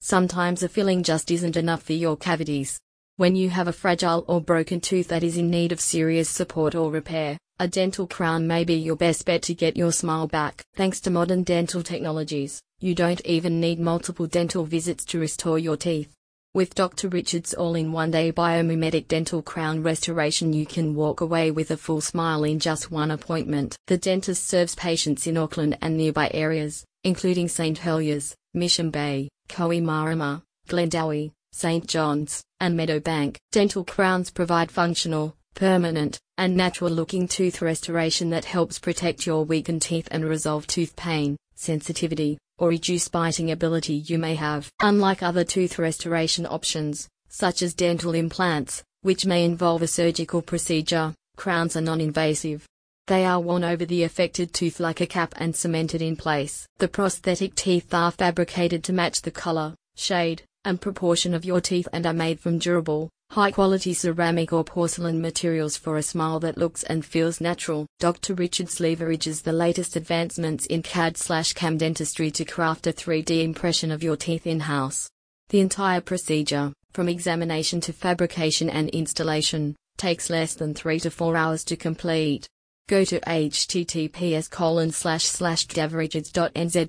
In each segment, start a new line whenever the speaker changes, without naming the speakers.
Sometimes a filling just isn't enough for your cavities. When you have a fragile or broken tooth that is in need of serious support or repair, a dental crown may be your best bet to get your smile back. Thanks to modern dental technologies, you don't even need multiple dental visits to restore your teeth. With Dr. Richard's all-in-one day biomimetic dental crown restoration you can walk away with a full smile in just one appointment. The dentist serves patients in Auckland and nearby areas, including St. Heliers, Mission Bay, Kohimarama, Glendowie, St. John's, and Meadowbank. Dental crowns provide functional, permanent, and natural-looking tooth restoration that helps protect your weakened teeth and resolve tooth pain, sensitivity, or reduce biting ability you may have. Unlike other tooth restoration options, such as dental implants, which may involve a surgical procedure, crowns are non-invasive. They are worn over the affected tooth like a cap and cemented in place. The prosthetic teeth are fabricated to match the color, shade, and proportion of your teeth and are made from durable, high quality ceramic or porcelain materials for a smile that looks and feels natural. Dr. Richards leverages the latest advancements in CAD slash CAM dentistry to craft a 3D impression of your teeth in-house. The entire procedure, from examination to fabrication and installation, takes less than 3 to 4 hours to complete. Go to https colon slash slash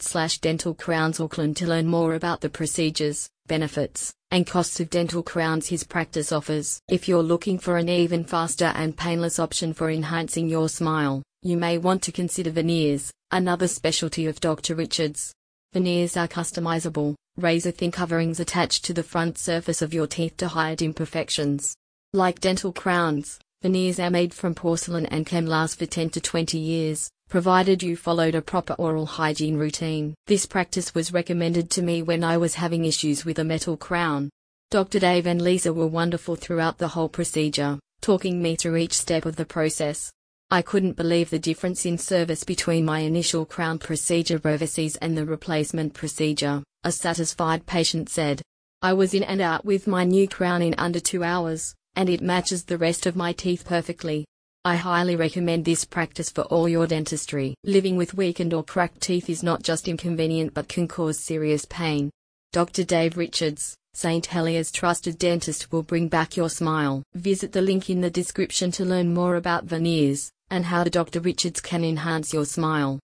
slash dental crowns Auckland to learn more about the procedures, benefits, and costs of dental crowns his practice offers. If you're looking for an even faster and painless option for enhancing your smile, you may want to consider veneers, another specialty of Dr. Richards. Veneers are customizable, razor thin coverings attached to the front surface of your teeth to hide imperfections. Like dental crowns, Veneers are made from porcelain and can last for 10 to 20 years, provided you followed a proper oral hygiene routine. This practice was recommended to me when I was having issues with a metal crown. Dr. Dave and Lisa were wonderful throughout the whole procedure, talking me through each step of the process. I couldn't believe the difference in service between my initial crown procedure overseas and the replacement procedure, a satisfied patient said. I was in and out with my new crown in under two hours and it matches the rest of my teeth perfectly. I highly recommend this practice for all your dentistry. Living with weakened or cracked teeth is not just inconvenient but can cause serious pain. Dr. Dave Richards, St. Heliers trusted dentist will bring back your smile. Visit the link in the description to learn more about veneers and how Dr. Richards can enhance your smile.